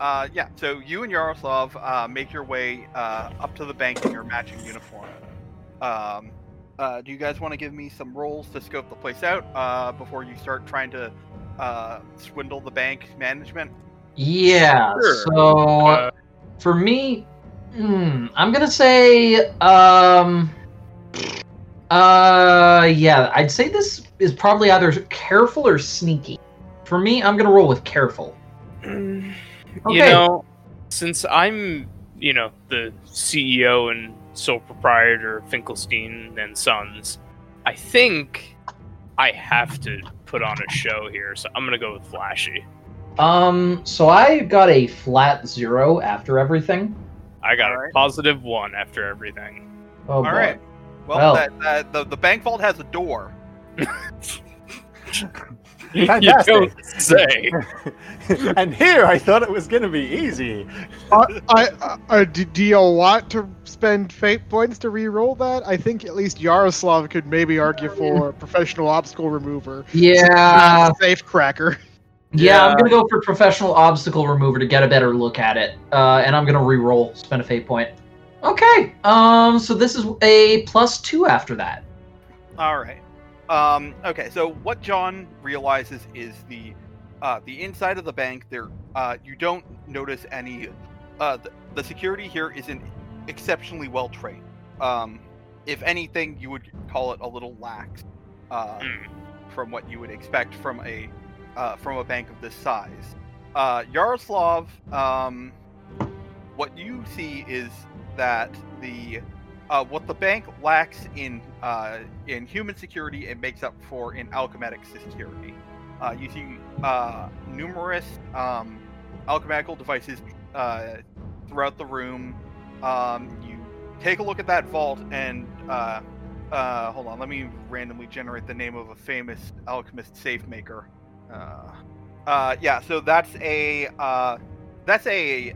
uh, yeah. So you and Yaroslav uh, make your way uh, up to the bank in your matching uniform. Um, uh, do you guys want to give me some rolls to scope the place out uh, before you start trying to uh, swindle the bank management? Yeah. Sure. So Uh, for me, hmm, I'm gonna say, um, uh, yeah, I'd say this is probably either careful or sneaky. For me, I'm gonna roll with careful. You know, since I'm, you know, the CEO and sole proprietor of Finkelstein and Sons, I think I have to put on a show here. So I'm gonna go with flashy. Um, so I got a flat zero after everything. I got a positive one after everything. Oh All boy. right. Well, Well. that, that, the the bank vault has a door. You Fantastic. don't say. and here I thought it was going to be easy. I, I, uh, do, do you want to spend fate points to re-roll that? I think at least Yaroslav could maybe argue for professional obstacle remover. Yeah, safe cracker. yeah, I'm gonna go for professional obstacle remover to get a better look at it. Uh, and I'm gonna re-roll, spend a fate point. Okay. Um, so this is a plus two after that. All right. Um, okay, so what John realizes is the uh, the inside of the bank. There, uh, you don't notice any. Uh, the, the security here isn't exceptionally well trained. Um, if anything, you would call it a little lax uh, Hmm. from what you would expect from a uh, from a bank of this size. Uh, Yaroslav, um, what you see is that the uh, what the bank lacks in uh, in human security, it makes up for in alchemic security. Uh, see uh, numerous um, alchemical devices uh, throughout the room. Um, you take a look at that vault, and uh, hold on, let me randomly generate the name of a famous alchemist safe maker. Yeah, so that's a that's a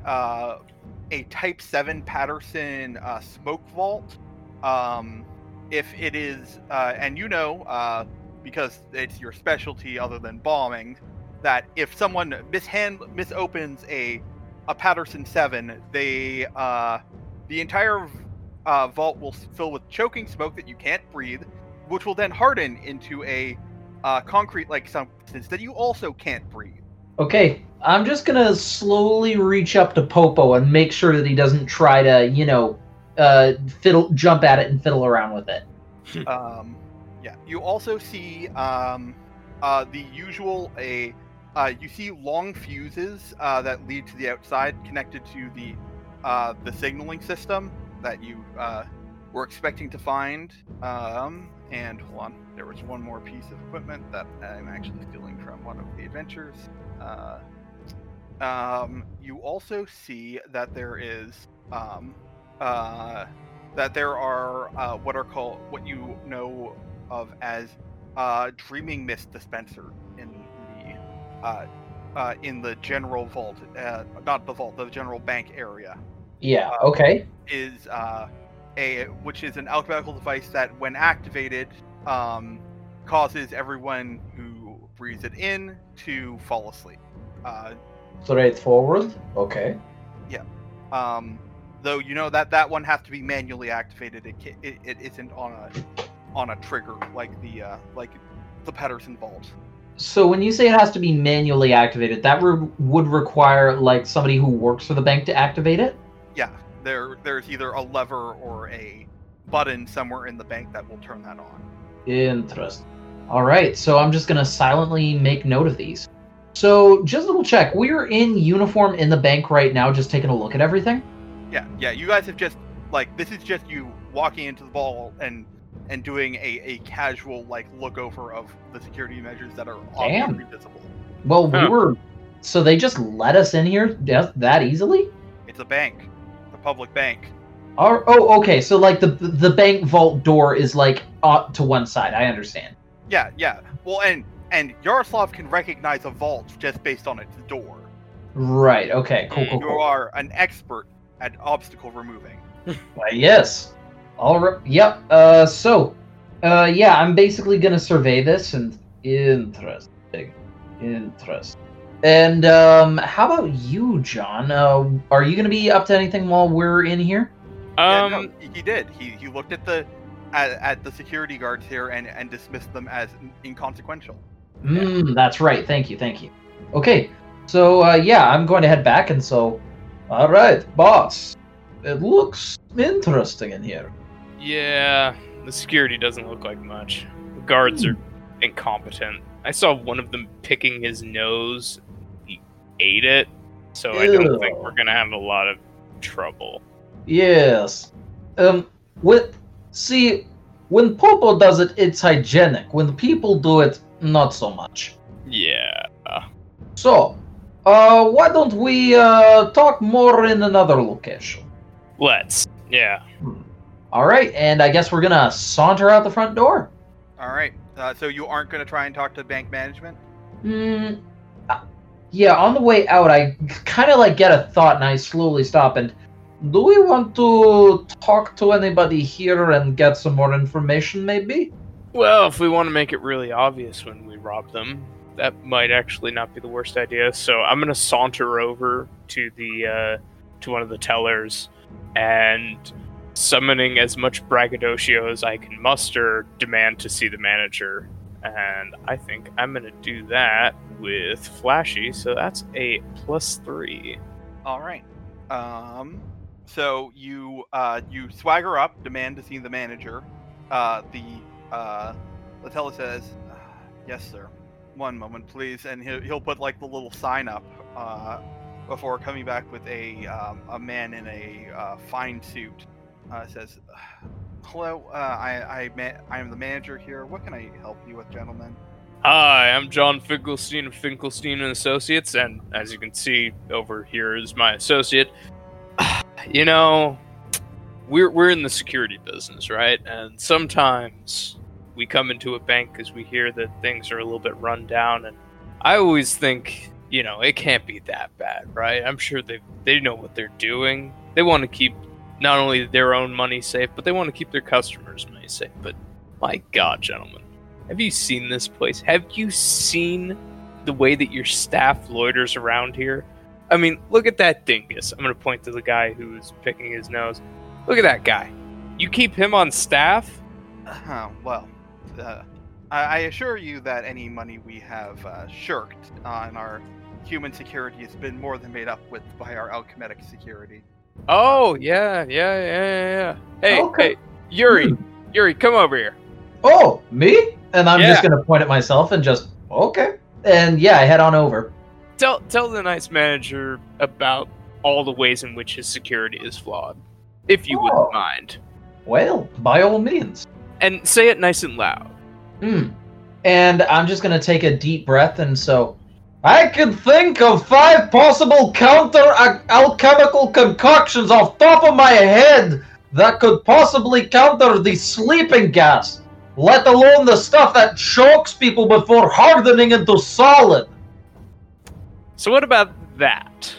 a Type Seven Patterson uh, smoke vault. Um, if it is, uh, and you know, uh, because it's your specialty other than bombing, that if someone mishand misopens a a Patterson Seven, they uh, the entire uh, vault will fill with choking smoke that you can't breathe, which will then harden into a uh, concrete-like substance that you also can't breathe. Okay, I'm just gonna slowly reach up to Popo and make sure that he doesn't try to, you know, uh, fiddle, jump at it and fiddle around with it. um, yeah, you also see um, uh, the usual a uh, you see long fuses uh, that lead to the outside connected to the uh, the signaling system that you uh, were expecting to find. Um, and hold on, there was one more piece of equipment that I'm actually stealing from one of the adventures. Uh, um, you also see that there is um, uh, that there are uh, what are called what you know of as uh, dreaming mist dispenser in the uh, uh, in the general vault, uh, not the vault, the general bank area Yeah. Okay. is uh, a which is an alchemical device that, when activated, um, causes everyone who breathes it in to fall asleep. Straightforward. Okay. Yeah. Um, though you know that that one has to be manually activated. It, it, it isn't on a on a trigger like the uh, like the Pedersen vault. So when you say it has to be manually activated, that re- would require like somebody who works for the bank to activate it. Yeah, there there's either a lever or a button somewhere in the bank that will turn that on. Interesting. All right, so I'm just gonna silently make note of these. So just a little check. We're in uniform in the bank right now, just taking a look at everything. Yeah, yeah. You guys have just like this is just you walking into the ball and and doing a, a casual like look over of the security measures that are Damn. obviously visible. Well, we Huh. were. So they just let us in here just that easily? It's a bank, a public bank. Or, oh, okay. So like the the bank vault door is like uh, to one side. I understand. Yeah, yeah. Well, and and Yaroslav can recognize a vault just based on its door. Right. Okay. Cool. Cool. You Cool. are an expert at obstacle removing. Why, yes. All right. Yep. Uh. So. Uh. Yeah. I'm basically gonna survey this and interesting. Interesting. And um, how about you, John? Uh, are you going to be up to anything while we're in here? Yeah, Um, no, he- he did. He he looked at the at, at the security guards here and and dismissed them as inconsequential. Mm, that's right. Thank you. Thank you. Okay. So uh, yeah, I'm going to head back, and so, all right, boss. It looks interesting in here. yeah, the security doesn't look like much. The guards are incompetent. I saw one of them picking his nose. He ate it, so I don't think we're gonna have a lot of trouble. Yes. Um. With see, when Popo does it, it's hygienic. When people do it, not so much. Yeah. So, uh, why don't we uh talk more in another location? Let's. Yeah. All right, and I guess we're gonna saunter out the front door. All right. Uh, so you aren't going to try and talk to bank management? Hmm. uh, yeah, on the way out, I kind of like get a thought, and I slowly stop. And do we want to talk to anybody here and get some more information, maybe? Well, if we want to make it really obvious when we rob them, that might actually not be the worst idea. So I'm gonna saunter over to the uh, to one of the tellers and summoning as much braggadocio as I can muster, demand to see the manager. And I think I'm gonna do that with flashy. So that's a plus three. All right. Um. So you uh you swagger up, demand to see the manager. Uh, the uh, teller says, "Uh, "Yes, sir. One moment, please." And he'll he'll put like the little sign up uh before coming back with a um, a man in a uh, fine suit. Uh, says, "Hello, uh, I I ma- I am the manager here. What can I help you with, gentlemen?" Hi, I'm John Finkelstein of Finkelstein and Associates, and as you can see over here is my associate. You know, we're we're in the security business, right? And sometimes we come into a bank because we hear that things are a little bit run down, and I always think, you know, it can't be that bad, right? I'm sure they they know what they're doing. They want to keep not only their own money safe, but they want to keep their customers' money safe. But my God, gentlemen. Have you seen this place? Have you seen the way that your staff loiters around here? I mean, look at that dingus. I'm going to point to the guy who's picking his nose. Look at that guy. You keep him on staff? Uh, well, uh, I, I assure you that any money we have uh, shirked on our human security has been more than made up with by our alchemic security. Oh, yeah, yeah, yeah, yeah, yeah. Hey, Okay. hey, Yuri, Hmm. Yuri, come over here. Oh, me? And I'm just gonna point at myself and just okay. And yeah, I head on over. Tell tell the nice manager about all the ways in which his security is flawed, if you Oh. wouldn't mind. Well, by all means. And say it nice and loud. Hmm. And I'm just gonna take a deep breath, and so I can think of five possible counter alchemical concoctions off top of my head that could possibly counter the sleeping gas, let alone the stuff that chokes people before hardening into solid. So what about that?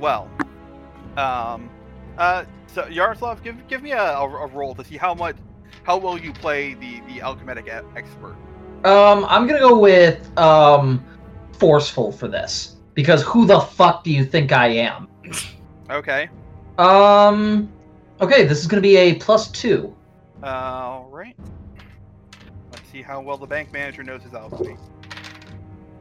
well, um, uh, so Yaroslav, give give me a, a, a roll to see how much, how well you play the the alchemic expert. Um, I'm gonna go with um, forceful for this because who the fuck do you think I am? Okay. Um, okay, this is gonna be a plus two. All right. Let's see how well the bank manager knows his alchemy.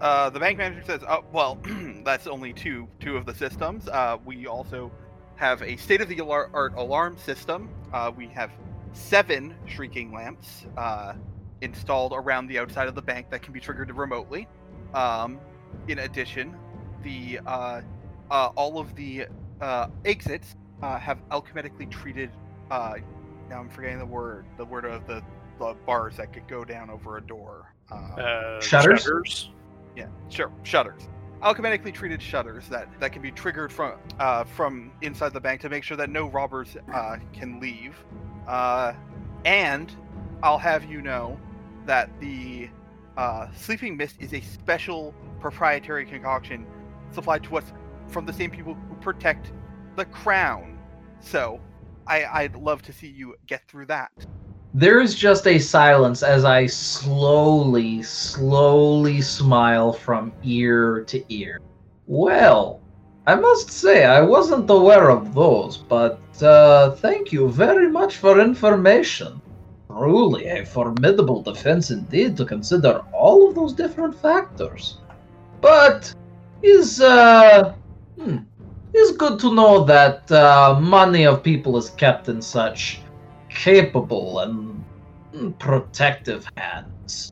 Uh, the bank manager says, "Oh, well, that's only two two of the systems. Uh, we also have a state-of-the-art alarm system. Uh, we have seven shrieking lamps uh, installed around the outside of the bank that can be triggered remotely. Um, in addition, the uh, uh, all of the uh, exits uh, have alchemically treated uh, now I'm forgetting the word. The word of the, the bars that could go down over a door. Uh, Uh, Shutters? yeah, sure, shutters. Alchemically treated shutters that, that can be triggered from uh, from inside the bank to make sure that no robbers uh, can leave. Uh, and I'll have you know that the uh, sleeping mist is a special proprietary concoction supplied to us from the same people who protect the crown. So I, I'd love to see you get through that. There is just a silence as I slowly, slowly smile from ear to ear. Well, I must say I wasn't aware of those, but uh, thank you very much for information. Truly a formidable defense indeed to consider all of those different factors. But is uh hmm, is good to know that uh, money of people is kept in such capable and mm, protective hands.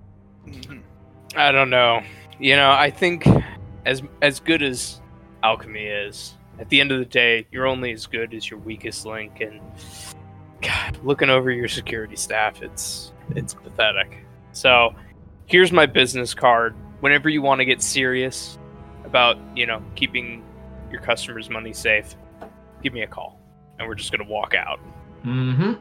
I don't know. You know, I think as as good as alchemy is, at the end of the day, you're only as good as your weakest link. And God, looking over your security staff, it's it's pathetic. So, here's my business card. Whenever you want to get serious about, you know, keeping your customers' money safe, give me a call, and we're just gonna walk out. Mm-hmm.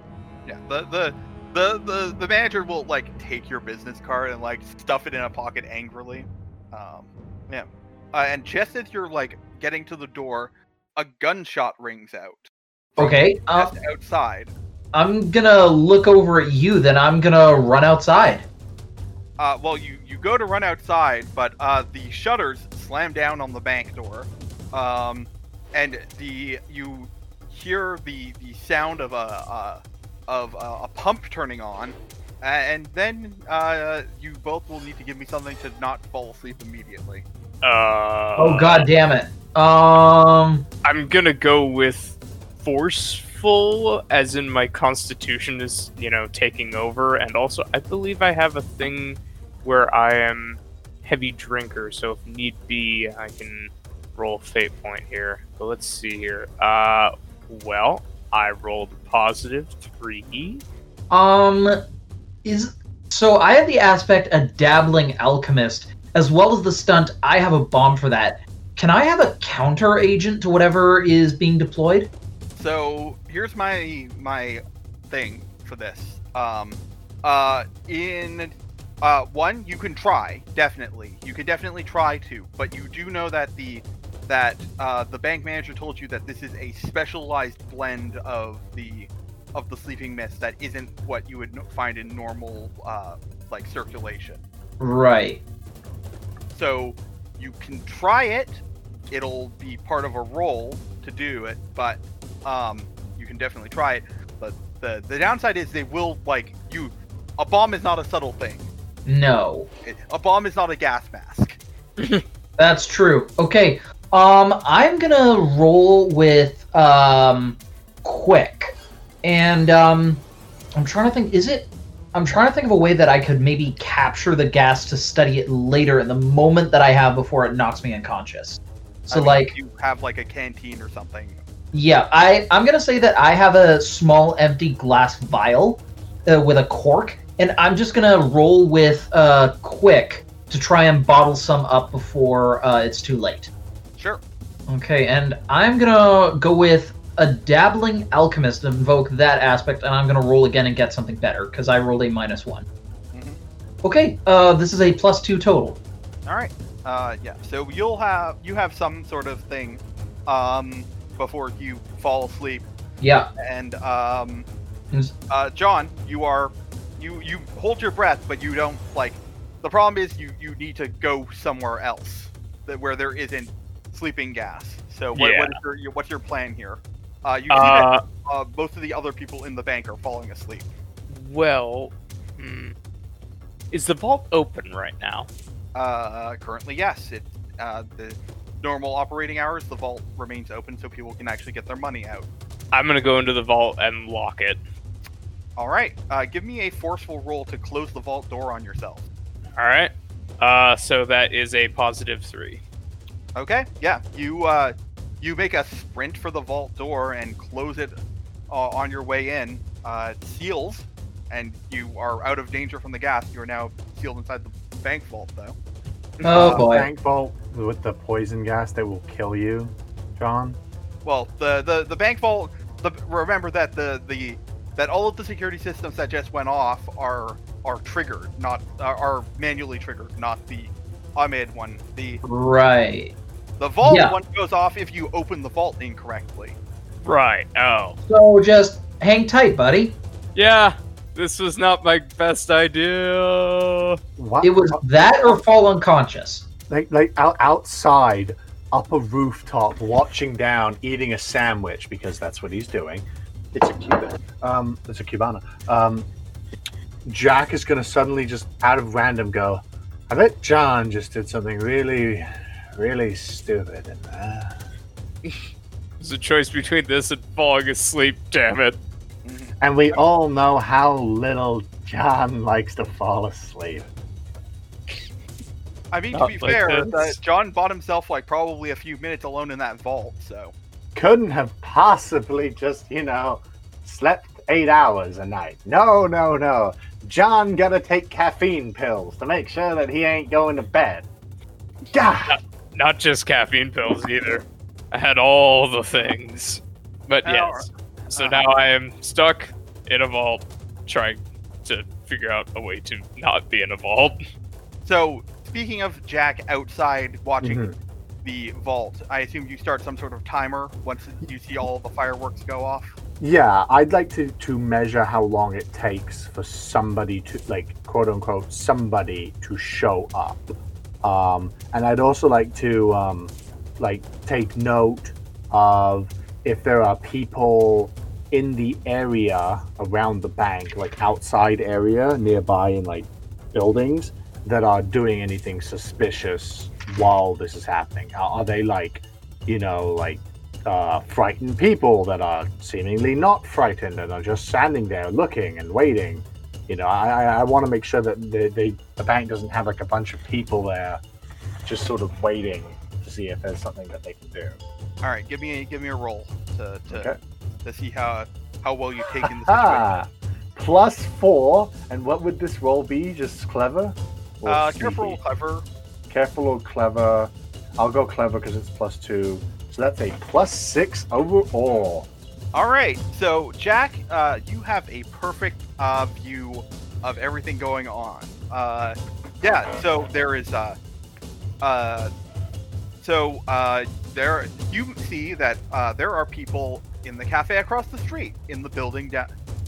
Yeah, the, the the the the manager will like take your business card and like stuff it in a pocket angrily. Um, yeah, uh, and just as you're like getting to the door, a gunshot rings out. from Okay. Uh, outside. I'm gonna look over at you. Then I'm gonna run outside. Uh, well, you you go to run outside, but uh, the shutters slam down on the bank door, um, and the you hear the the sound of a, a of a, a pump turning on, and then uh, you both will need to give me something to not fall asleep immediately. Uh, oh god damn it. Um. I'm gonna go with forceful, as in my constitution is, you know, taking over, and also I believe I have a thing where I am heavy drinker, so if need be, I can roll fate point here. But let's see here. Uh, well, I rolled positive three. Um. Is so I have the aspect a dabbling alchemist as well as the stunt. I have a bomb for that. Can I have a counter agent to whatever is being deployed? So here's my my thing for this. Um, uh, in uh, one, you can try definitely. You can definitely try to, but you do know that the that uh, the bank manager told you that this is a specialized blend of the of the sleeping mist that isn't what you would find in normal uh, like circulation. Right. So you can try it. It'll be part of a roll to do it, but um, you can definitely try it. But the the downside is they will like you. A bomb is not a subtle thing. No. It, a bomb is not a gas mask. That's true. Okay. Um, I'm gonna roll with um, quick, and um, I'm trying to think. Is it? I'm trying to think of a way that I could maybe capture the gas to study it later in the moment that I have before it knocks me unconscious. So I mean, like, you have like a canteen or something. yeah, I I'm gonna say that I have a small empty glass vial uh, with a cork, and I'm just gonna roll with uh, quick to try and bottle some up before uh, it's too late. Sure. Okay, and I'm gonna go with a dabbling alchemist, to invoke that aspect, and I'm gonna roll again and get something better because I rolled a minus one. Mhm. Okay, uh, this is a plus two total. All right. Uh, yeah. So you'll have you have some sort of thing, um, before you fall asleep, Yeah. and um, uh, John, you are you you hold your breath, but you don't like. The problem is you you need to go somewhere else that where there isn't sleeping gas. So what, Yeah. what is your, your what's your plan here? Uh, you see that Uh, uh, both of the other people in the bank are falling asleep. well, hmm. is the vault open right now? Uh, currently, yes. It uh, the normal operating hours, the vault remains open, so people can actually get their money out. I'm gonna go into the vault and lock it. All right. Uh, give me a forceful roll to close the vault door on yourself. All right. Uh, so that is a positive three. Okay. Yeah. You uh, you make a sprint for the vault door and close it uh, on your way in. Uh, it seals, and you are out of danger from the gas. You are now sealed inside the bank vault, though. Oh Uh, boy. Bank vault with the poison gas that will kill you, John. Well, the the the bank vault. The, remember that the the that all of the security systems that just went off are are triggered, not are, are manually triggered, not the Ahmed one. The Right. the vault Yeah. one goes off if you open the vault incorrectly. Right. Oh. So just hang tight, buddy. Yeah. This was not my best idea. What? It was that or fall unconscious. like like out, outside up a rooftop watching down eating a sandwich because that's what he's doing it's a cuban um it's a cubana um jack is gonna suddenly just out of random go i bet john just did something really really stupid in there It's a choice between this and falling asleep. Damn it. And we all know how little john likes to fall asleep I mean, to be like fair, that uh, John bought himself like probably a few minutes alone in that vault. So couldn't have possibly just, you know, slept eight hours a night. No, no, no. John gotta take caffeine pills to make sure that he ain't going to bed. God. Not just caffeine pills either. I had all the things. But Now- yes. So now I am stuck in a vault trying to figure out a way to not be in a vault. So, speaking of Jack outside watching Mhm. the vault, I assume you start some sort of timer once you see all the fireworks go off. Yeah, I'd like to to measure how long it takes for somebody to like quote unquote somebody to show up. Um, and I'd also like to um, like take note of if there are people in the area around the bank, like outside area nearby in like buildings that are doing anything suspicious while this is happening. Are, are they like, you know, like uh, frightened people that are seemingly not frightened and are just standing there looking and waiting. You know, I, I, want to make sure that the, the, the bank doesn't have like a bunch of people there just sort of waiting to see if there's something that they can do. All right, give me a, give me a roll to to, Okay. To see how how well you take in the situation. Ah, plus four. And what would this roll be? Just clever? Or Uh, careful, or clever. Careful or clever? I'll go clever because it's plus two. So that's a plus six overall. All right, so Jack, uh, you have a perfect uh, view of everything going on. Uh, yeah, so there is, uh, uh, so uh, there you see that uh, there are people in the cafe across the street, in the building da-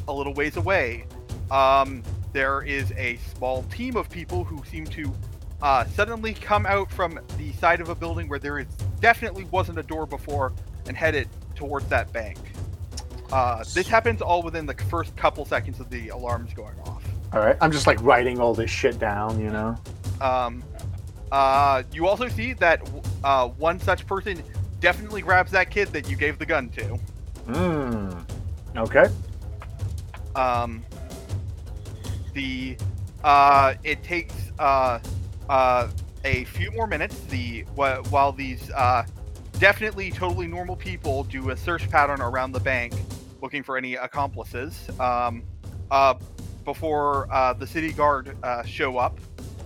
a little ways away. Um, there is a small team of people who seem to uh, suddenly come out from the side of a building where there is definitely wasn't a door before and headed towards that bank. Uh, this happens all within the first couple seconds of the alarms going off. All right. I'm just like writing all this shit down, you know? Um, uh, you also see that uh, one such person definitely grabs that kid that you gave the gun to. Hmm. Okay. Um, the uh, it takes uh, uh, a few more minutes. The wh- while these uh, definitely totally normal people do a search pattern around the bank, looking for any accomplices. Um, uh, before uh, the city guard uh, show up,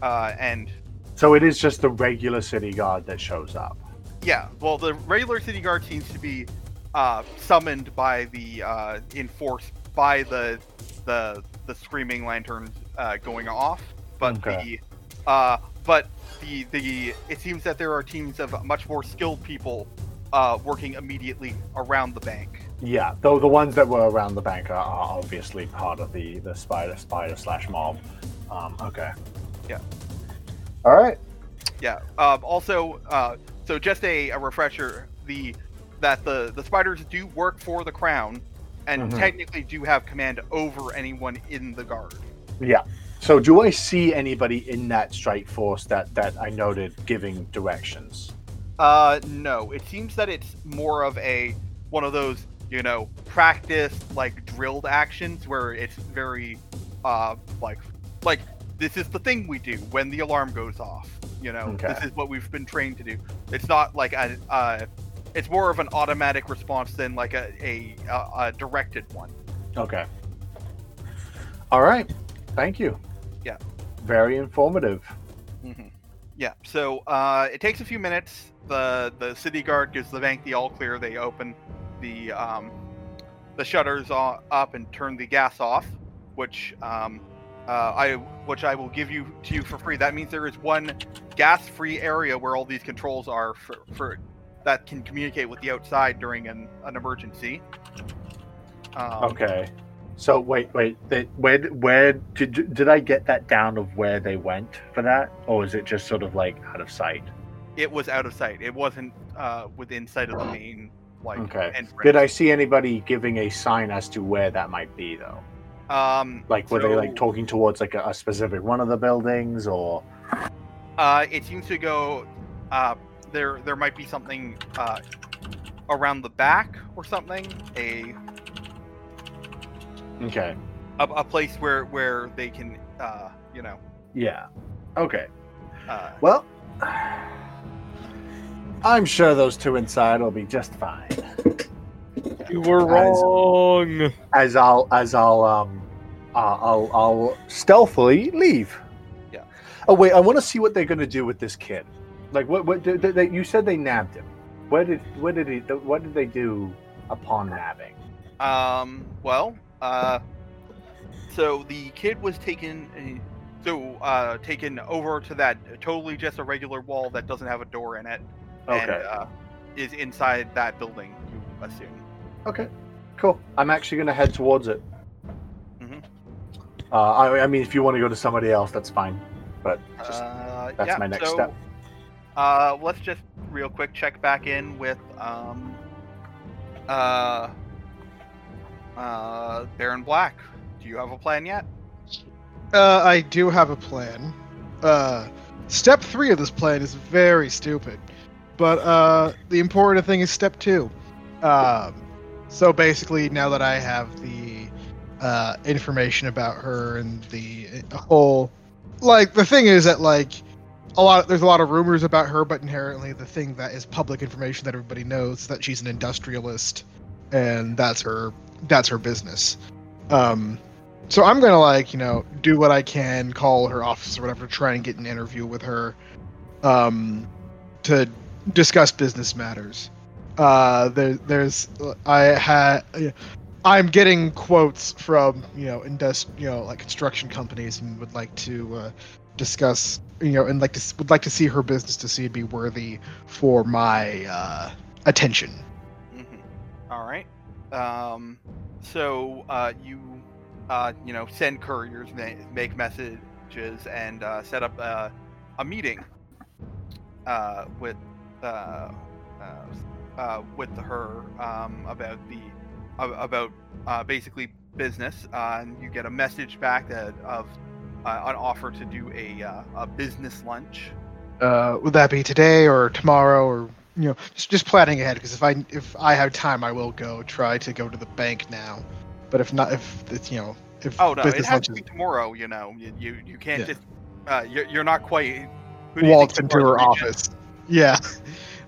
uh, and So it is just the regular city guard that shows up. yeah, well, the regular city guard seems to be uh, summoned by the uh, enforced by the the the screaming lanterns uh, going off, but Okay. the uh, but the the it seems that there are teams of much more skilled people uh, working immediately around the bank. Yeah, though the ones that were around the bank are, are obviously part of the the spider spider slash mob. Um, okay. Yeah. All right. Yeah. Um, also, uh, so just a, a refresher: the that the the spiders do work for the crown, and Mhm. technically do have command over anyone in the guard. Yeah. So do I see anybody in that strike force that that I noted giving directions? Uh, no. It seems that it's more of a one of those you know practiced like drilled actions where it's very uh like like this is the thing we do when the alarm goes off. You know, Okay. this is what we've been trained to do. It's not like a uh, it's more of an automatic response than like a a, a, a directed one. Okay. All right. Thank you. Yeah. Very informative. hmm Yeah. So uh, it takes a few minutes. The the city guard gives the bank the all clear. They open the um, the shutters up and turn the gas off, which um, uh, I which I will give you to you for free. That means there is one gas free area where all these controls are for, for that can communicate with the outside during an, an emergency. Um, Okay. So wait, wait. They, where where did did I get that down of where they went for that, or is it just sort of like out of sight? It was out of sight. It wasn't uh, within sight of the main like Okay. entrance. Did I see anybody giving a sign as to where that might be though? Um, Like were they like talking towards like a, a specific one of the buildings, or Uh, it seems to go. Uh, there, there might be something uh, around the back or something. A okay, a, a place where where they can, uh, you know, yeah, okay. uh, Well, I'm sure those two inside will be just fine. You were As- wrong. As I'll as I'll um uh, I'll I'll stealthily leave. Yeah. Oh wait, I want to see what they're gonna do with this kid. Like what what did, they, you said they nabbed him. Where did where did he what did they do upon nabbing? Um. Well. Uh. So the kid was taken. So uh, taken over to that totally just a regular wall that doesn't have a door in it, and Okay. uh, is inside that building. You assume. Okay. Cool. I'm actually gonna head towards it. Mhm. Uh, I, I mean, if you want to go to somebody else, that's fine. But just uh, that's yeah, my next so, step. Uh, let's just real quick check back in with um, uh, uh, Baron Black. Do you have a plan yet? Uh, I do have a plan. Uh, step three of this plan is very stupid, but uh, the important thing is step two. Um, so basically, now that I have the uh, information about her and the uh, whole, like, the thing is that like a lot, there's a lot of rumors about her, but inherently, the thing that is public information that everybody knows that she's an industrialist, and that's her, that's her business. Um, so I'm gonna like you know do what I can, call her office or whatever, try and get an interview with her, um, to discuss business matters. Uh, there, there's I had I'm getting quotes from you know indust you know like construction companies and would like to uh, discuss you know and like to would like to see her business to see it be worthy for my uh, attention. Mm-hmm. All right. Um, so uh, you, uh, you know, send couriers, ma- make messages, and uh, set up uh, a meeting uh, with uh, uh, uh, with her um, about the about uh, basically business. Uh, and you get a message back that of uh, an offer to do a uh, a business lunch. Uh, would that be today or tomorrow or you know just just planning ahead because if I if I have time I will go try to go to the bank now, but if not if it's you know if Oh no, it has to be tomorrow. You know, you you, you can't Yeah. just uh, you're, you're not quite who do you think into her office. Yeah.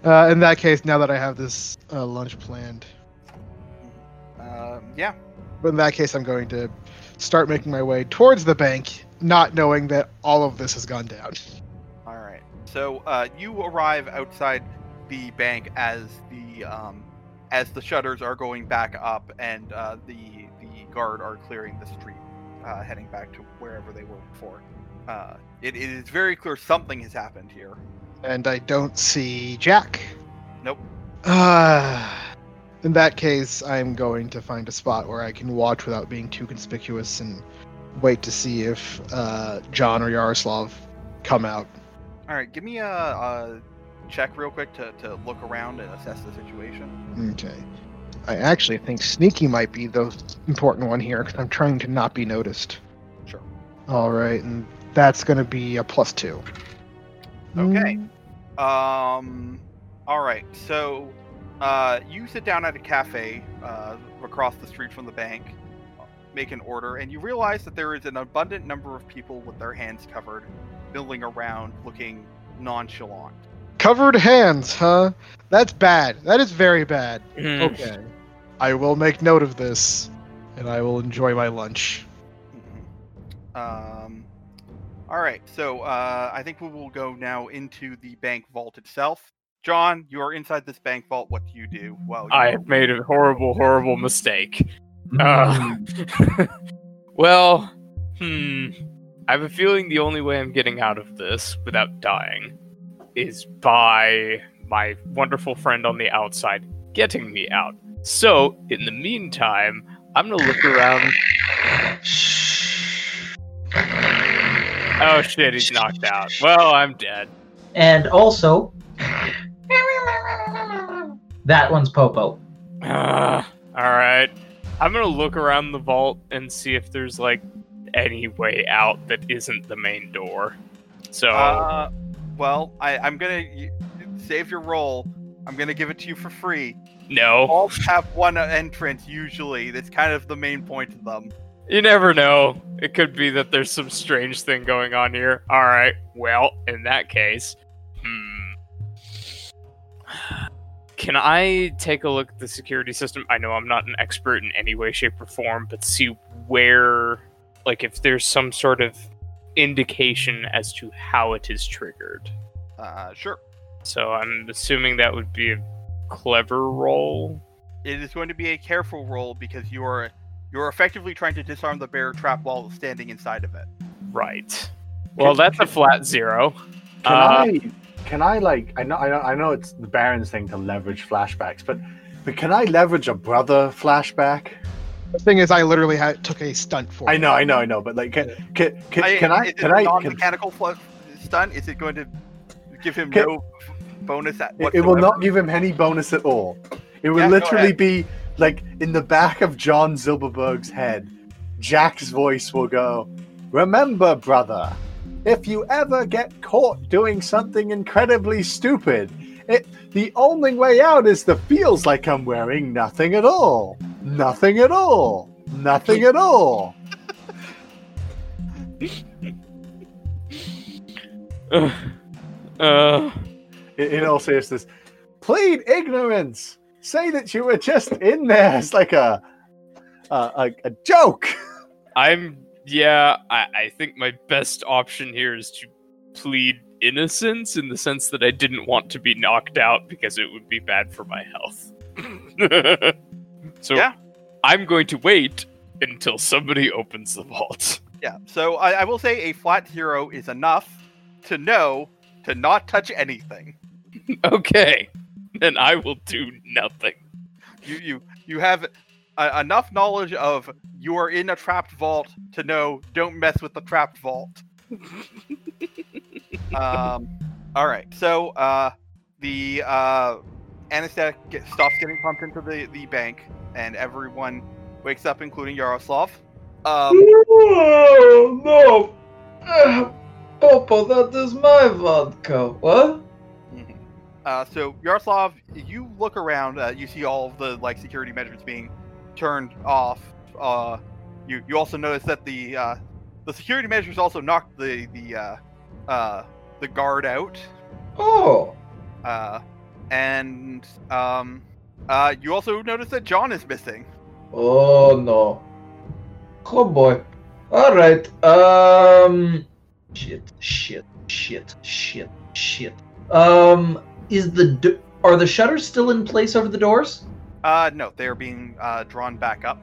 Uh, in that case, now that I have this uh, lunch planned, Um, yeah. but in that case, I'm going to start making my way towards the bank, not knowing that all of this has gone down. All right. So uh, you arrive outside the bank as the um, as the shutters are going back up and uh, the the guard are clearing the street, uh, heading back to wherever they were before. Uh, it, it is very clear something has happened here. And I don't see Jack. Nope. Uh, in that case, I'm going to find a spot where I can watch without being too conspicuous and wait to see if uh, John or Yaroslav come out. All right. Give me a, a check real quick to, to look around and assess the situation. Okay. I actually think sneaky might be the important one here because I'm trying to not be noticed. Sure. All right, and that's going to be a plus two. Okay. Mm, Um. All right. So, uh, you sit down at a cafe uh, across the street from the bank, make an order, and you realize that there is an abundant number of people with their hands covered, milling around, looking nonchalant. Covered hands, huh? That's bad. That is very bad. Mhm. Okay. I will make note of this, and I will enjoy my lunch. Mhm. Um. All right. So, uh, I think we will go now into the bank vault itself. John, you are inside this bank vault. What do you do? Well, I have made a horrible, horrible mistake. Uh, well, hmm. I have a feeling the only way I'm getting out of this without dying is by my wonderful friend on the outside getting me out. So, in the meantime, I'm gonna look around Oh shit, he's knocked out. Well, I'm dead. And also, that one's Popo. Uh, all right. I'm gonna look around the vault and see if there's like any way out that isn't the main door. So Uh, well, I, I'm gonna y- save your roll. I'm gonna give it to you for free. no, All have one entrance usually. That's kind of the main point of them. you never know. It could be that there's some strange thing going on here. All right. Well, in that case, Can I take a look at the security system? I know I'm not an expert in any way, shape, or form, but see where, like, if there's some sort of indication as to how it is triggered. Uh, sure. So I'm assuming that would be a clever roll. It is going to be a careful roll because you are you're effectively trying to disarm the bear trap while standing inside of it. Right. Well, Can- that's a flat zero. Can Uh, I? Can I like? I know. I know. I know it's the Baron's thing to leverage flashbacks, but but can I leverage a brother flashback? The thing is, I literally had, took a stunt for. I it. know. I know. I know. But like, can can can, can I? Is Can it I? a Can, non-mechanical fl- stunt? Is it going to give him Can- no bonus at it, it will not give him any bonus at all. It will Yeah, literally be like in the back of John Zilberberg's head. Jack's voice will go, Remember, brother, if you ever get caught doing something incredibly stupid, it the only way out is the feels like I'm wearing nothing at all. Nothing at all. Nothing at all. Uh, uh, In, in all seriousness, plead ignorance. Say that you were just in there as like a a, a, a joke. I'm yeah. I, I think my best option here is to plead innocence in the sense that I didn't want to be knocked out because it would be bad for my health. so Yeah. I'm going to wait until somebody opens the vault. Yeah. So I, I will say a flat zero is enough to know to not touch anything. okay, then I will do nothing. You you you have uh, enough knowledge of you are in a trapped vault to know don't mess with the trapped vault. um. All right. So uh, the uh, anesthetic get, stops getting pumped into the the bank, and everyone wakes up, including Yaroslav. Um. Oh, no. Uh, Popo, that is my vodka. What? Mhm. Uh, so Yaroslav, you look around. Uh, you see all of the like security measures being turned off. Uh, you you also notice that the uh, the security measures also knocked the the uh, uh, the guard out. Oh. Uh, and um, uh, you also notice that John is missing. Oh, no. Oh, boy. All right. Um. Shit, shit, shit, shit, shit. Um, is the do- are the shutters still in place over the doors? Uh, no, they are being uh, drawn back up.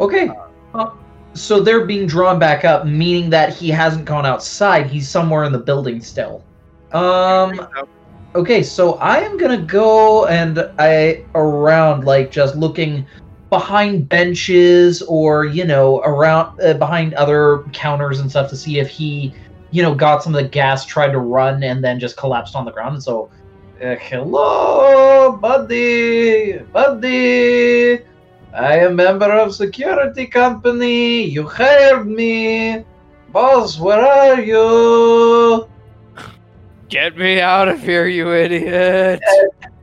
Okay. Uh, so they're being drawn back up, meaning that he hasn't gone outside. He's somewhere in the building still. Um. Okay, so I am gonna go and I around like just looking behind benches or you know around uh, behind other counters and stuff to see if he you know got some of the gas, tried to run, and then just collapsed on the ground. And so, uh, hello, buddy, buddy. I am member of security company. You hired me, boss. Where are you? Get me out of here, you idiot!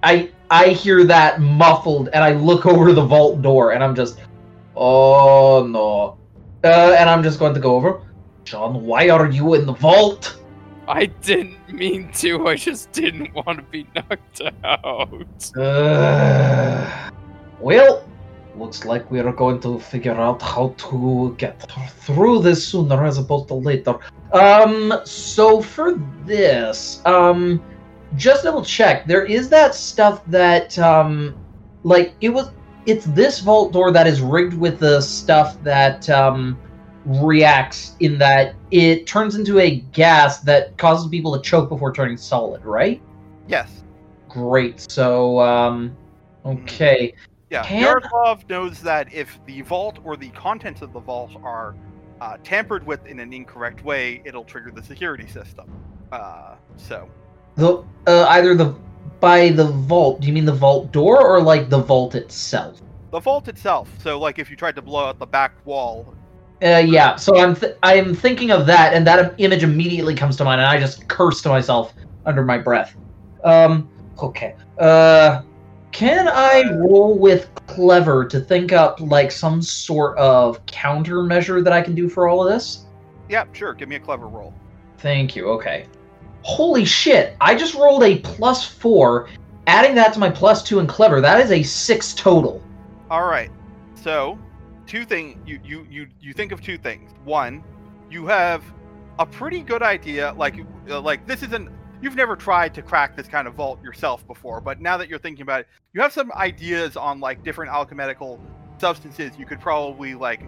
I I hear that muffled, and I look over the vault door, and I'm just, oh no, uh, and I'm just going to go over. John, why are you in the vault? I didn't mean to. I just didn't want to be knocked out. Uh, well, looks like we are going to figure out how to get through this sooner as opposed to later. Um, so for this, um, just double check. There is that stuff that, um, like it was. It's this vault door that is rigged with the stuff that um, reacts in that it turns into a gas that causes people to choke before turning solid, right? yes. Great. So, um, okay. Yeah, Can- Yaroslav knows that if the vault or the contents of the vault are uh, tampered with in an incorrect way, it'll trigger the security system. Uh, so The uh, either the by the vault. Do you mean the vault door or like the vault itself? the vault itself. So like if you tried to blow out the back wall, Uh, yeah. So I'm th- I'm thinking of that, and that image immediately comes to mind, and I just curse to myself under my breath. Um. Okay. Uh. Can I roll with clever to think up like some sort of countermeasure that I can do for all of this? yeah, sure. Give me a clever roll. Thank you. Okay. Holy shit! I just rolled a plus four. Adding that to my plus two and clever, that is a six total. All right. So, two thing you you you you think of two things. One, you have a pretty good idea. Like uh, like this isn't you've never tried to crack this kind of vault yourself before, but now that you're thinking about it, you have some ideas on like different alchemical substances you could probably like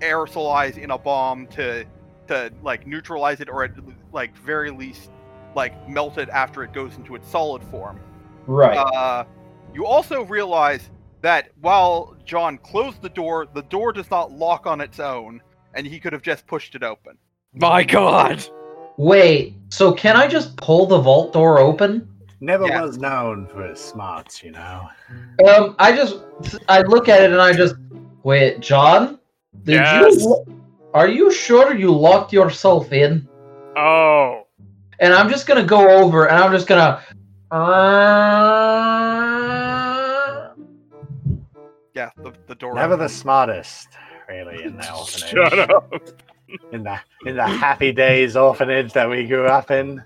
aerosolize in a bomb to to like neutralize it or at like very least like melt it after it goes into its solid form. Right. Uh, you also realize that while John closed the door, the door does not lock on its own, and he could have just pushed it open. My God. Wait. So can I just pull the vault door open? Never Yeah. was known for his smarts, you know. Um. I just I look at it and I just wait. John, did Yes? you? Are you sure you locked yourself in? Oh. And I'm just gonna go over and I'm just gonna. Yeah, the, the door. Never the smartest, really, in the orphanage. Shut up. In the in the happy days orphanage that we grew up in.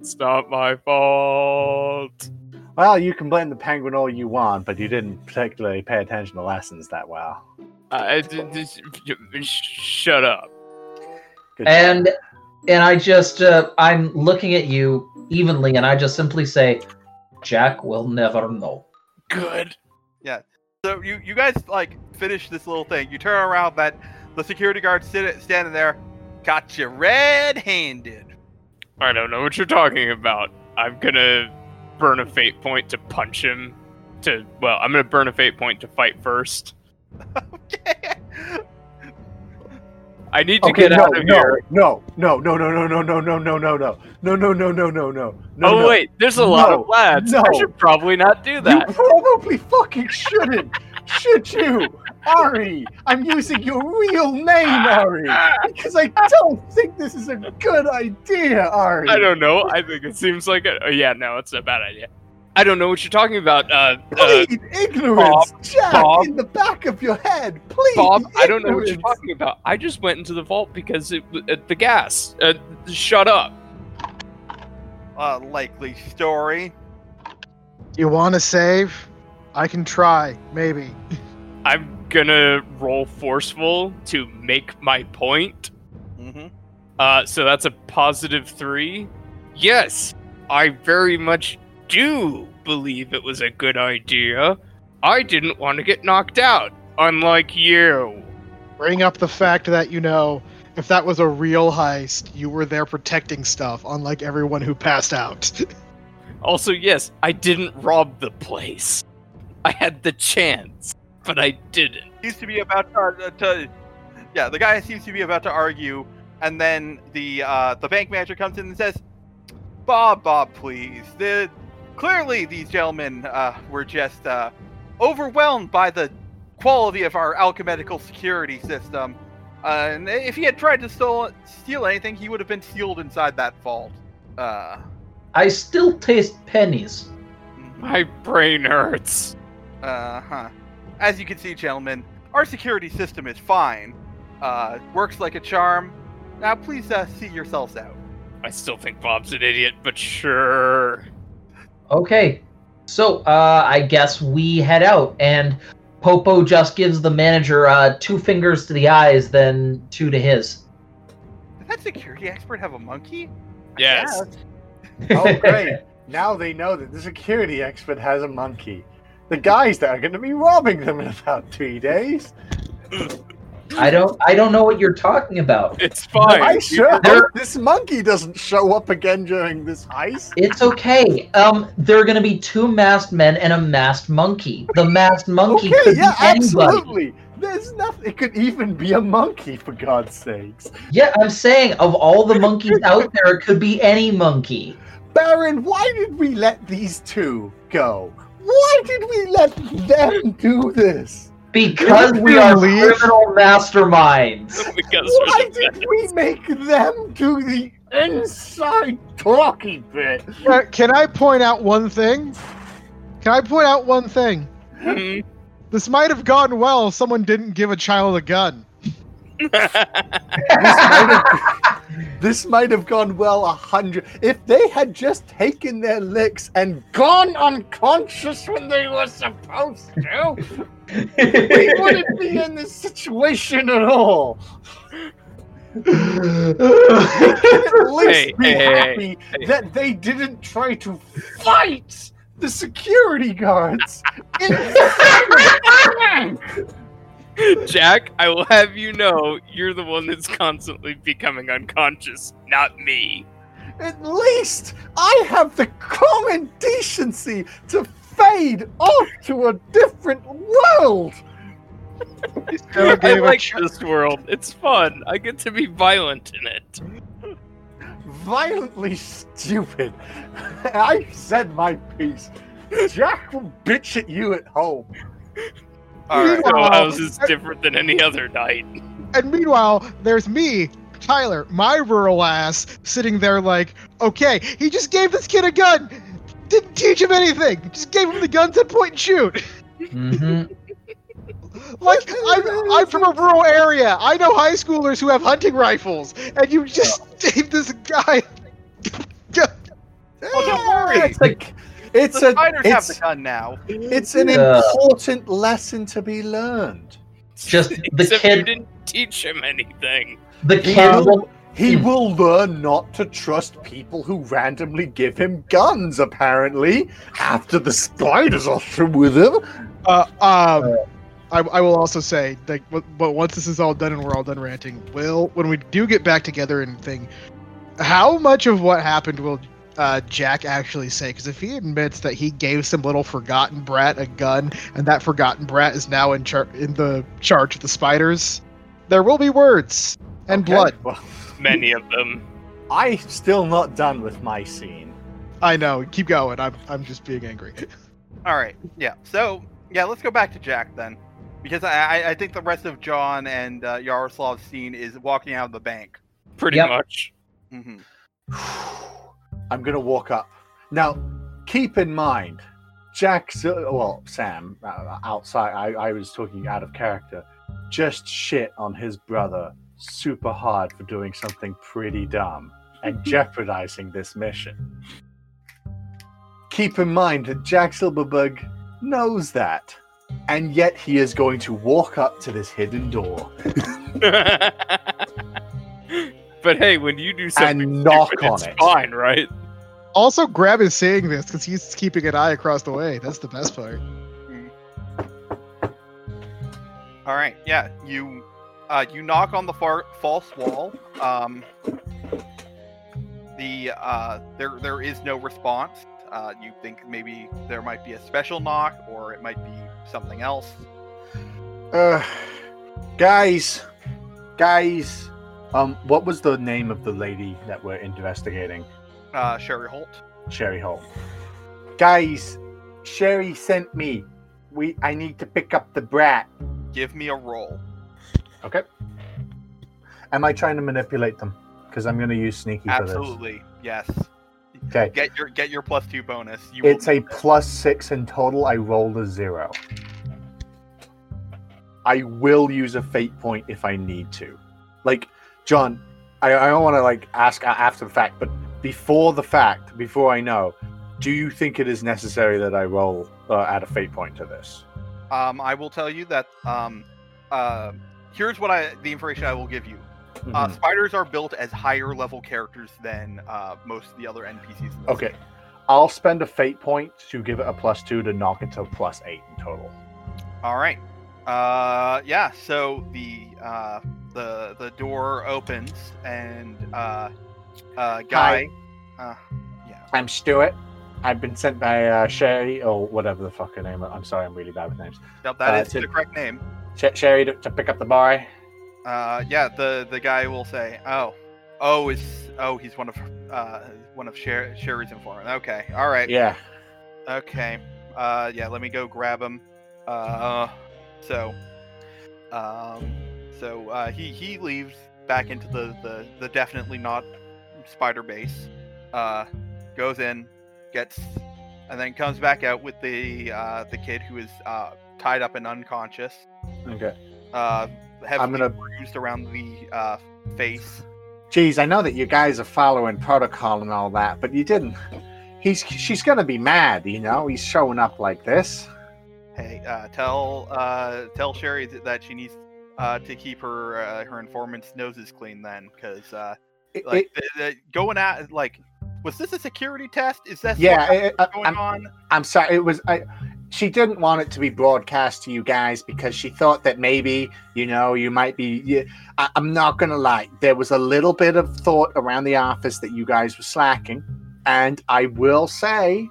It's not my fault. Well, you can blame the penguin all you want, but you didn't particularly pay attention to lessons that well. I, d- d- shut up. Good And and I just uh, I'm looking at you evenly and I just simply say, Jack will never know. Good. So you you guys like finish this little thing. You turn around, that the security guard sit, standing there, got you red-handed. I don't know what you're talking about. I'm gonna burn a fate point to punch him. To well, I'm gonna burn a fate point to fight first. okay. I need to Okay, get no, out of no, here. no, no, no, no, no, no, no, no, no, no, no, no, no, no, no, no, no, no. oh no. wait, there's a lot of lads. I should probably not do that. You probably fucking shouldn't. Should you? Ari, I'm using your real name, Ari, because I don't think this is a good idea, Ari. I don't know. I think it seems like a. Oh, yeah, no, it's a bad idea. I don't know what you're talking about. Uh, uh ignorance, Jack, Bob. in the back of your head. Please, Bob, I don't know what you're talking about. I just went into the vault because it uh, the gas. Uh, shut up. Uh, likely story. You want to save? I can try, maybe. I'm gonna roll forceful to make my point. hmm Uh, so that's a positive three. Yes, I very much do believe it was a good idea. I didn't want to get knocked out, unlike you. Bring up the fact that, you know, if that was a real heist, you were there protecting stuff, unlike everyone who passed out. Also, yes, I didn't rob the place. I had the chance, but I didn't. Seems to be about to, uh, to. Yeah, the guy seems to be about to argue, and then the uh, the bank manager comes in and says, "Bob, Bob, please. The clearly these gentlemen uh, were just uh, overwhelmed by the quality of our alchemical security system. Uh, and if he had tried to steal, steal anything, he would have been sealed inside that vault." Uh, I still taste pennies. My brain hurts. Uh huh. As you can see, gentlemen, our security system is fine. Uh, works like a charm. Now, please uh, see yourselves out. I still think Bob's an idiot, but sure. Okay. So uh, I guess we head out, and Popo just gives the manager uh, two fingers to the eyes, then two to his. Did that security expert have a monkey? Yes. Oh, great. now they know that the security expert has a monkey. The guys that are going to be robbing them in about three days. I don't. I don't know what you're talking about. It's fine. I sure They're- this monkey doesn't show up again during this heist. It's okay. Um, there are gonna be two masked men and a masked monkey. The masked monkey Okay, could yeah, be anybody. absolutely. There's nothing. It could even be a monkey, for God's sakes. Yeah, I'm saying of all the monkeys out there, it could be any monkey. Baron, why did we let these two go? Why did we let them do this? Because we we are leave? criminal masterminds. because Why we're did we make them do the inside talking bit? Uh, Can I point out one thing? Can I point out one thing? Mhm. This might have gone well if someone didn't give a child a gun. This might have, this might have gone well a hundred. If they had just taken their licks and gone unconscious when they were supposed to, we wouldn't be in this situation at all. At least Hey, be hey, hey, happy hey. that they didn't try to fight the security guards. In- Jack, I will have you know you're the one that's constantly becoming unconscious, not me. At least I have the common decency to fade off to a different world. I a like ch- this world. It's fun. I get to be violent in it. Violently stupid. I've said my piece. Jack will bitch at you at home. All right. So Wow. how's this different than any other night? And meanwhile, there's me, Tyler, my rural ass, sitting there like, okay, he just gave this kid a gun. Didn't teach him anything. Just gave him the gun to point and shoot. Mm-hmm. Like I'm, I'm from a rural area. I know high schoolers who have hunting rifles, and you just gave this guy. Well, don't worry. It's a, it's the a, spiders have the gun now. it's an Yeah. important lesson to be learned. Just the Except you kid. didn't teach him anything. The He kid. will, he will learn not to trust people who randomly give him guns, apparently, after the spiders are through with him. Uh, um, I, I will also say, like, but, but once this is all done and we're all done ranting, will when we do get back together and thing, how much of what happened will uh, Jack actually say? Because if he admits that he gave some little forgotten brat a gun, and that forgotten brat is now in char- in the charge of the spiders, there will be words and Okay, blood. Well, Many of them. I'm still not done with my scene. I know. Keep going. I'm I'm just being angry. All right. Yeah. So yeah, let's go back to Jack then, because I I, I think the rest of John and uh, Yaroslav's scene is walking out of the bank. Pretty Yep. much. hmm I'm gonna walk up. Now, keep in mind, Jack's well, Sam uh, outside. I, I was talking out of character. Just shit on his brother super hard for doing something pretty dumb and jeopardizing this mission. Keep in mind that Jack Silverberg knows that, and yet he is going to walk up to this hidden door but hey, when you do something and knock stupid, on it's it. fine, right? Also, Grab is saying this because he's keeping an eye across the way. That's the best part. All right. Yeah. You uh, you knock on the far- false wall. Um, the uh, there there is no response. Uh, you think maybe there might be a special knock, or it might be something else. Uh, guys, guys. Um, what was the name of the lady that we're investigating? Uh, Sherry Holt. Sherry Holt. Guys, Sherry sent me. We. I need to pick up the brat. Give me a roll. Okay. Am I trying to manipulate them? Because I'm going to use sneaky for this. Absolutely. Yes. Okay. Get your get your plus two bonus. You It's a plus six in total. I rolled a zero. I will use a fate point if I need to. Like, John, I, I don't want to like ask after the fact, but before the fact, before I know, do you think it is necessary that I roll uh, add a fate point to this? Um, I will tell you that. Um, uh, here's what I the information I will give you. Uh, Mhm. spiders are built as higher level characters than uh, most of the other NPCs. in Okay. game. I'll spend a fate point to give it a plus two to knock it to plus eight in total. All right. Uh, yeah. So the uh, the the door opens and uh, uh, guy. Uh, yeah. I'm Stuart. I've been sent by uh, Sherry or whatever the fuck her name. I'm sorry, I'm really bad with names. Yep, that Uh, is to- the correct name. Sh- Sherry to, to pick up the boy. Uh, yeah, the the guy will say, "Oh, oh, is oh, he's one of uh one of Sher- Sherry's informant. Okay, all right, Yeah. okay. Uh, yeah, let me go grab him. Uh, so, um, so uh, he he leaves back into the the the definitely not spider base. Uh, goes in, gets, and then comes back out with the uh the kid who is uh tied up and unconscious. Okay. Uh, heavily gonna- bruised around the uh face. Geez, I know that you guys are following protocol and all that, but you didn't. He's she's gonna be mad, you know. He's showing up like this. Hey, uh, tell uh, tell Sherry that she needs uh, to keep her uh, her informant's noses clean then, because uh, It- like it- the, the, going at like, was this a security test? Is that yeah, it- going I'm, on? I'm sorry. It was I. She didn't want it to be broadcast to you guys because she thought that maybe you know you might be. You, I, I'm not gonna lie. There was a little bit of thought around the office that you guys were slacking, and I will say,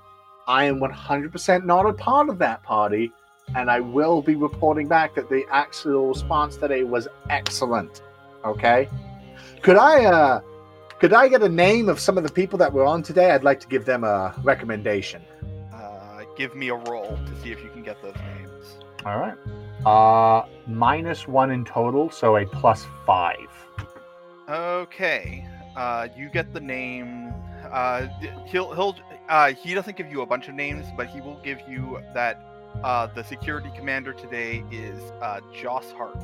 I am 100% not a part of that party, and I will be reporting back that the actual response today was excellent. Okay, could I uh, could I get a name of some of the people that were on today? I'd like to give them a recommendation. Uh, give me a roll to see if you can get those names. All right. Uh, minus one in total, so a plus five. Okay, uh, you get the name. Uh, he'll he'll uh, he doesn't give you a bunch of names, but he will give you that. Uh, the security commander today is uh, Joss Hart.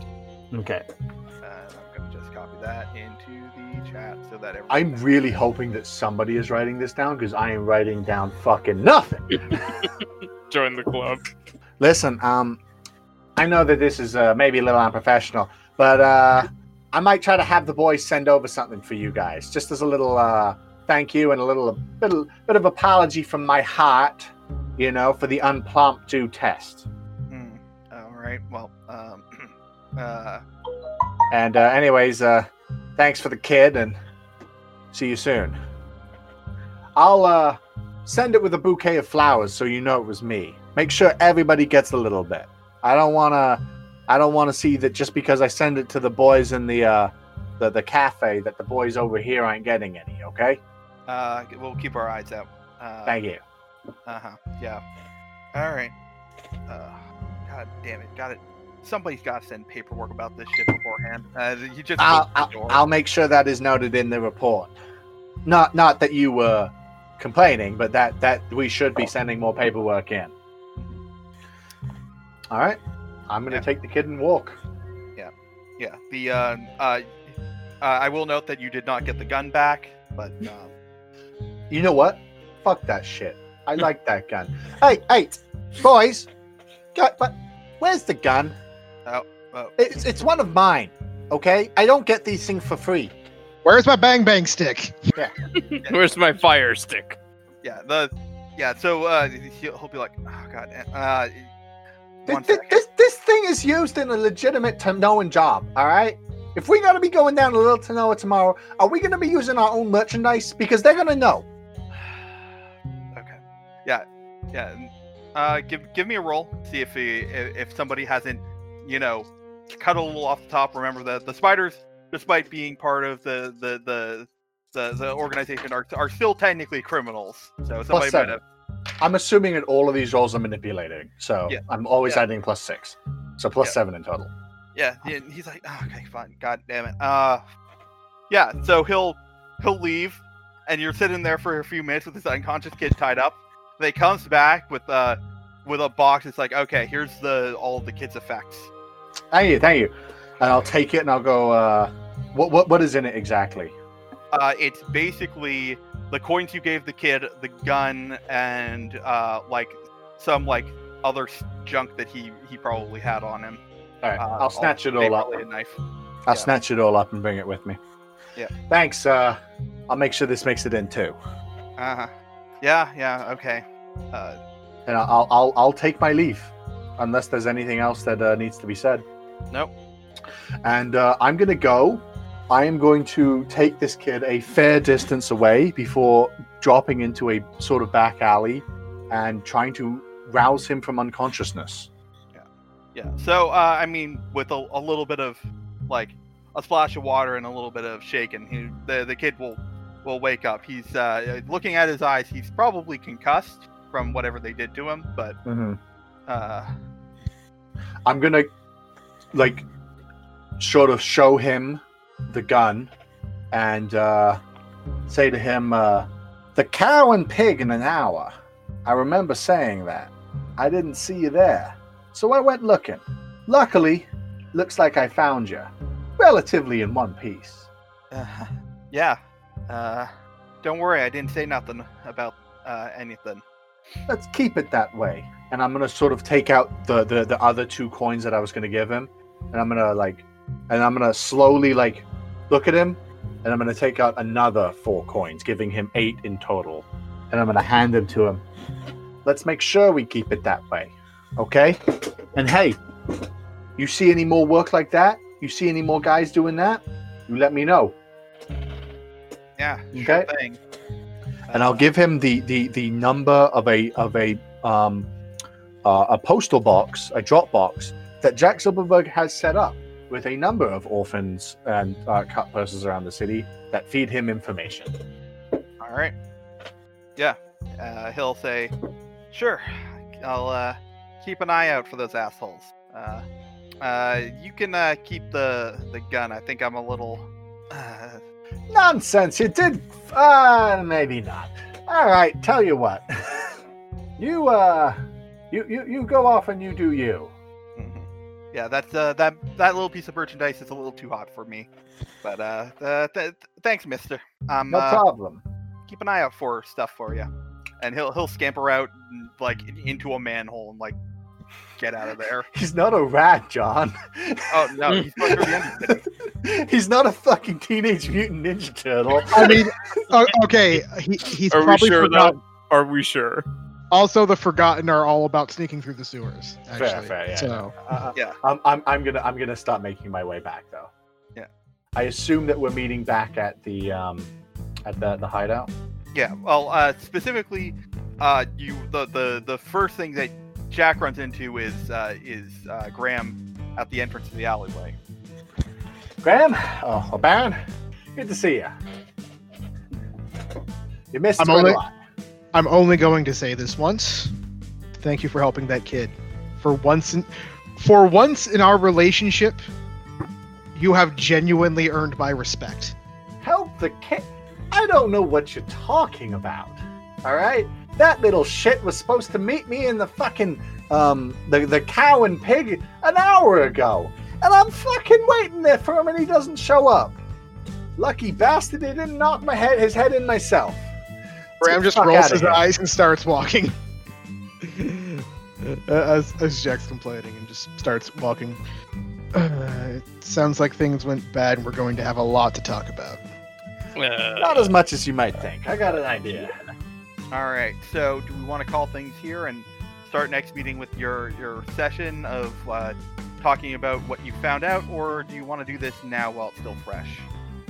Okay. And I'm gonna just copy that into the chat so that everyone. I'm really hoping that somebody is writing this down because I am writing down fucking nothing. Join the club. Listen, um, I know that this is uh, maybe a little unprofessional, but uh, I might try to have the boys send over something for you guys, just as a little uh, thank you and a little a bit, bit of apology from my heart, you know, for the unpromptu test. Hmm. All right. Well. Um. uh. And uh, anyways, uh, thanks for the kid, and see you soon. I'll uh, send it with a bouquet of flowers so you know it was me. Make sure everybody gets a little bit. I don't wanna, I don't wanna see that just because I send it to the boys in the uh, the the cafe that the boys over here aren't getting any. Okay? Uh. We'll keep our eyes out. Uh, Thank you. Uh huh. Yeah. All right. Uh. God damn it. Got it. Somebody's got to send paperwork about this shit beforehand. Uh, you just. I'll, I'll. I'll make sure that is noted in the report. Not not that you were complaining, but that that we should be sending more paperwork in. All right, I'm gonna Yeah. take the kid and walk. Yeah, yeah. The. Uh, uh. Uh. I will note that you did not get the gun back, but. Um, You know what? Fuck that shit. I like that gun. Hey, hey, boys, got, but where's the gun? Oh, oh. It's it's one of mine. Okay, I don't get these things for free. Where's my bang bang stick? Yeah. Where's my fire stick? yeah. The. Yeah. So. Uh. He'll, he'll be like. Oh God. Uh. Th- th- this this thing is used in a legitimate to knowing job. All right. If we're gonna be going down to Little Tanoa tomorrow, are we gonna be using our own merchandise? Because they're gonna know. Yeah. Uh, give give me a roll. See if he, if somebody hasn't, you know, cut a little off the top. Remember that the spiders, despite being part of the the the the, the organization, are are still technically criminals. So somebody might have. I'm assuming that all of these rolls are manipulating, so Yeah. I'm always Yeah. adding plus six, so plus Yeah. seven in total. Yeah. he's like, oh, okay, fine. God damn it. Uh, yeah. So he'll he'll leave, and you're sitting there for a few minutes with this unconscious kid tied up. Then he comes back with uh with a box. It's like, okay, here's the all the kid's effects. Thank you, thank you. And I'll take it and I'll go. Uh, what what what is in it exactly? Uh, it's basically the coins you gave the kid, the gun, and uh, like some like other junk that he he probably had on him. All right, Uh, I'll snatch it all up. A knife. I'll yeah. snatch it all up and bring it with me. Yeah. Thanks. Uh, I'll make sure this makes it in too, Uh huh. Yeah. Yeah. Okay. Uh, and I'll I'll I'll take my leave, unless there's anything else that uh, needs to be said. nope. And uh, I'm gonna go. I am going to take this kid a fair distance away before dropping into a sort of back alley and trying to rouse him from unconsciousness. Yeah. Yeah. So uh, I mean, with a, a little bit of like a splash of water and a little bit of shaking, he, the the kid will will wake up. He's uh, looking at his eyes. He's probably concussed from whatever they did to him, but Mm-hmm. uh, I'm gonna like sort of show him the gun and uh, say to him, uh, "The cow and pig in an hour." I remember saying that. I didn't see you there, so I went looking. Luckily, looks like I found you, relatively in one piece. uh, yeah. Uh, don't worry, I didn't say nothing about uh, anything. Let's keep it that way. And I'm gonna sort of take out the the, the other two coins that I was gonna give him, and I'm gonna like, and I'm gonna slowly like look at him, and I'm gonna take out another four coins, giving him eight in total, and I'm gonna hand them to him. Let's make sure we keep it that way, okay? And hey, you see any more work like that? You see any more guys doing that? You let me know. Yeah. Okay. Sure thing. and I'll give him the the the number of a of a um uh, a postal box, a drop box that Jack Silverberg has set up with a number of orphans and uh, cut purses around the city that feed him information. All right. Yeah. Uh, he'll say, "Sure, I'll uh, keep an eye out for those assholes. Uh, uh, you can uh, keep the the gun. I think I'm a little." Uh, Nonsense! You did. Uh, maybe not. All right. Tell you what. you uh, you you you go off and you do you. mhm. Yeah, that's uh, that that little piece of merchandise is a little too hot for me. But uh, uh th- thanks, Mister. Um, No uh, problem. keep an eye out for stuff for you, and he'll he'll scamper out and, like into a manhole and like get out of there. He's not a rat, John. Oh no, he's going through the end of the He's not a fucking teenage mutant ninja turtle. I mean, okay, he, he's Are we probably sure forgotten. though? Are we sure? Also, the Forgotten are all about sneaking through the sewers. Actually. Fair, fair, yeah. So, Uh, Yeah. I'm, I'm, I'm gonna, I'm gonna start making my way back though. Yeah. I assume that we're meeting back at the, um, at the, the hideout. Yeah, well, uh, specifically, uh, you the, the the first thing that Jack runs into is uh, is uh, Graham at the entrance of the alleyway. Graham, oh, Baron, good to see you. You missed I'm only- a lot. I'm only going to say this once. Thank you for helping that kid. For once in, for once in our relationship, you have genuinely earned my respect. Help the kid. I don't know what you're talking about. All right, that little shit was supposed to meet me in the fucking um the the cow and pig an hour ago, and I'm fucking waiting there for him, and he doesn't show up. Lucky bastard, he didn't knock my head his head in myself. Graham just Fuck rolls his here. eyes and starts walking. Uh, as, as Jack's complaining and just starts walking. Uh, it sounds like things went bad and we're going to have a lot to talk about. Not Uh, as much as you might think. I got an idea. All right, so do we want to call things here and start next meeting with your your session of uh, talking about what you found out, or do you want to do this now while it's still fresh?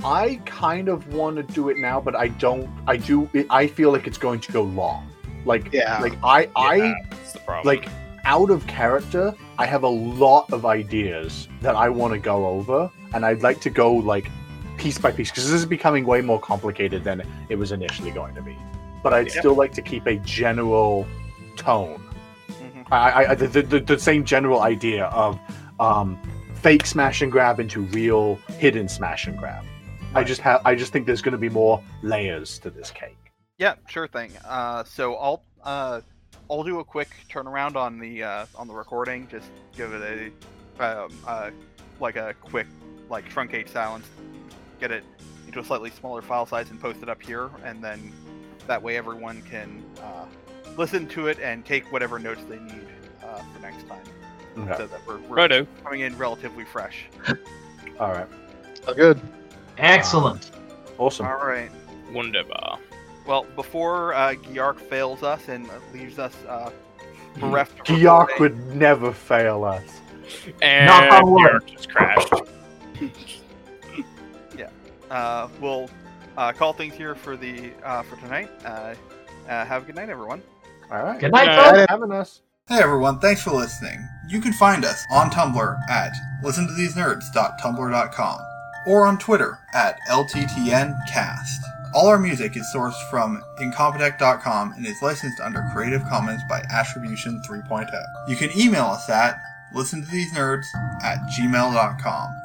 I kind of want to do it now, but I don't. I do. I feel like it's going to go long. Like, Yeah. like I, I yeah, that's the problem. like out of character. I have a lot of ideas that I want to go over, and I'd like to go like piece by piece because this is becoming way more complicated than it was initially going to be. But I'd Yeah. still like to keep a general tone. Mhm. I, I the, the, the same general idea of um, fake smash and grab into real hidden smash and grab. I just have I just think there's going to be more layers to this cake. Yeah, sure thing. Uh, so I'll uh, I'll do a quick turnaround on the uh, on the recording. Just give it a um, uh, like a quick like truncate silence. Get it into a slightly smaller file size and post it up here, and then that way everyone can uh, listen to it and take whatever notes they need uh, for next time. Okay. So that we're, we're Righto. coming in relatively fresh. All right. Good. Excellent. Awesome. All right. Wunderbar. Well, before uh, Gyark fails us and leaves us uh, bereft of Giark recording- would never fail us. And Knock on wood. Garrett just crashed. uh, we'll uh, call things here for the uh, for tonight. Uh, uh, have a good night, everyone. All right. Good night, Uh, folks. Having us. Hey everyone, thanks for listening. You can find us on Tumblr at listentothesenerds.tumblr.com or on Twitter at LTTNcast. All our music is sourced from incompetech.com and is licensed under Creative Commons by Attribution 3.0. You can email us at listentothesenerds at gmail.com.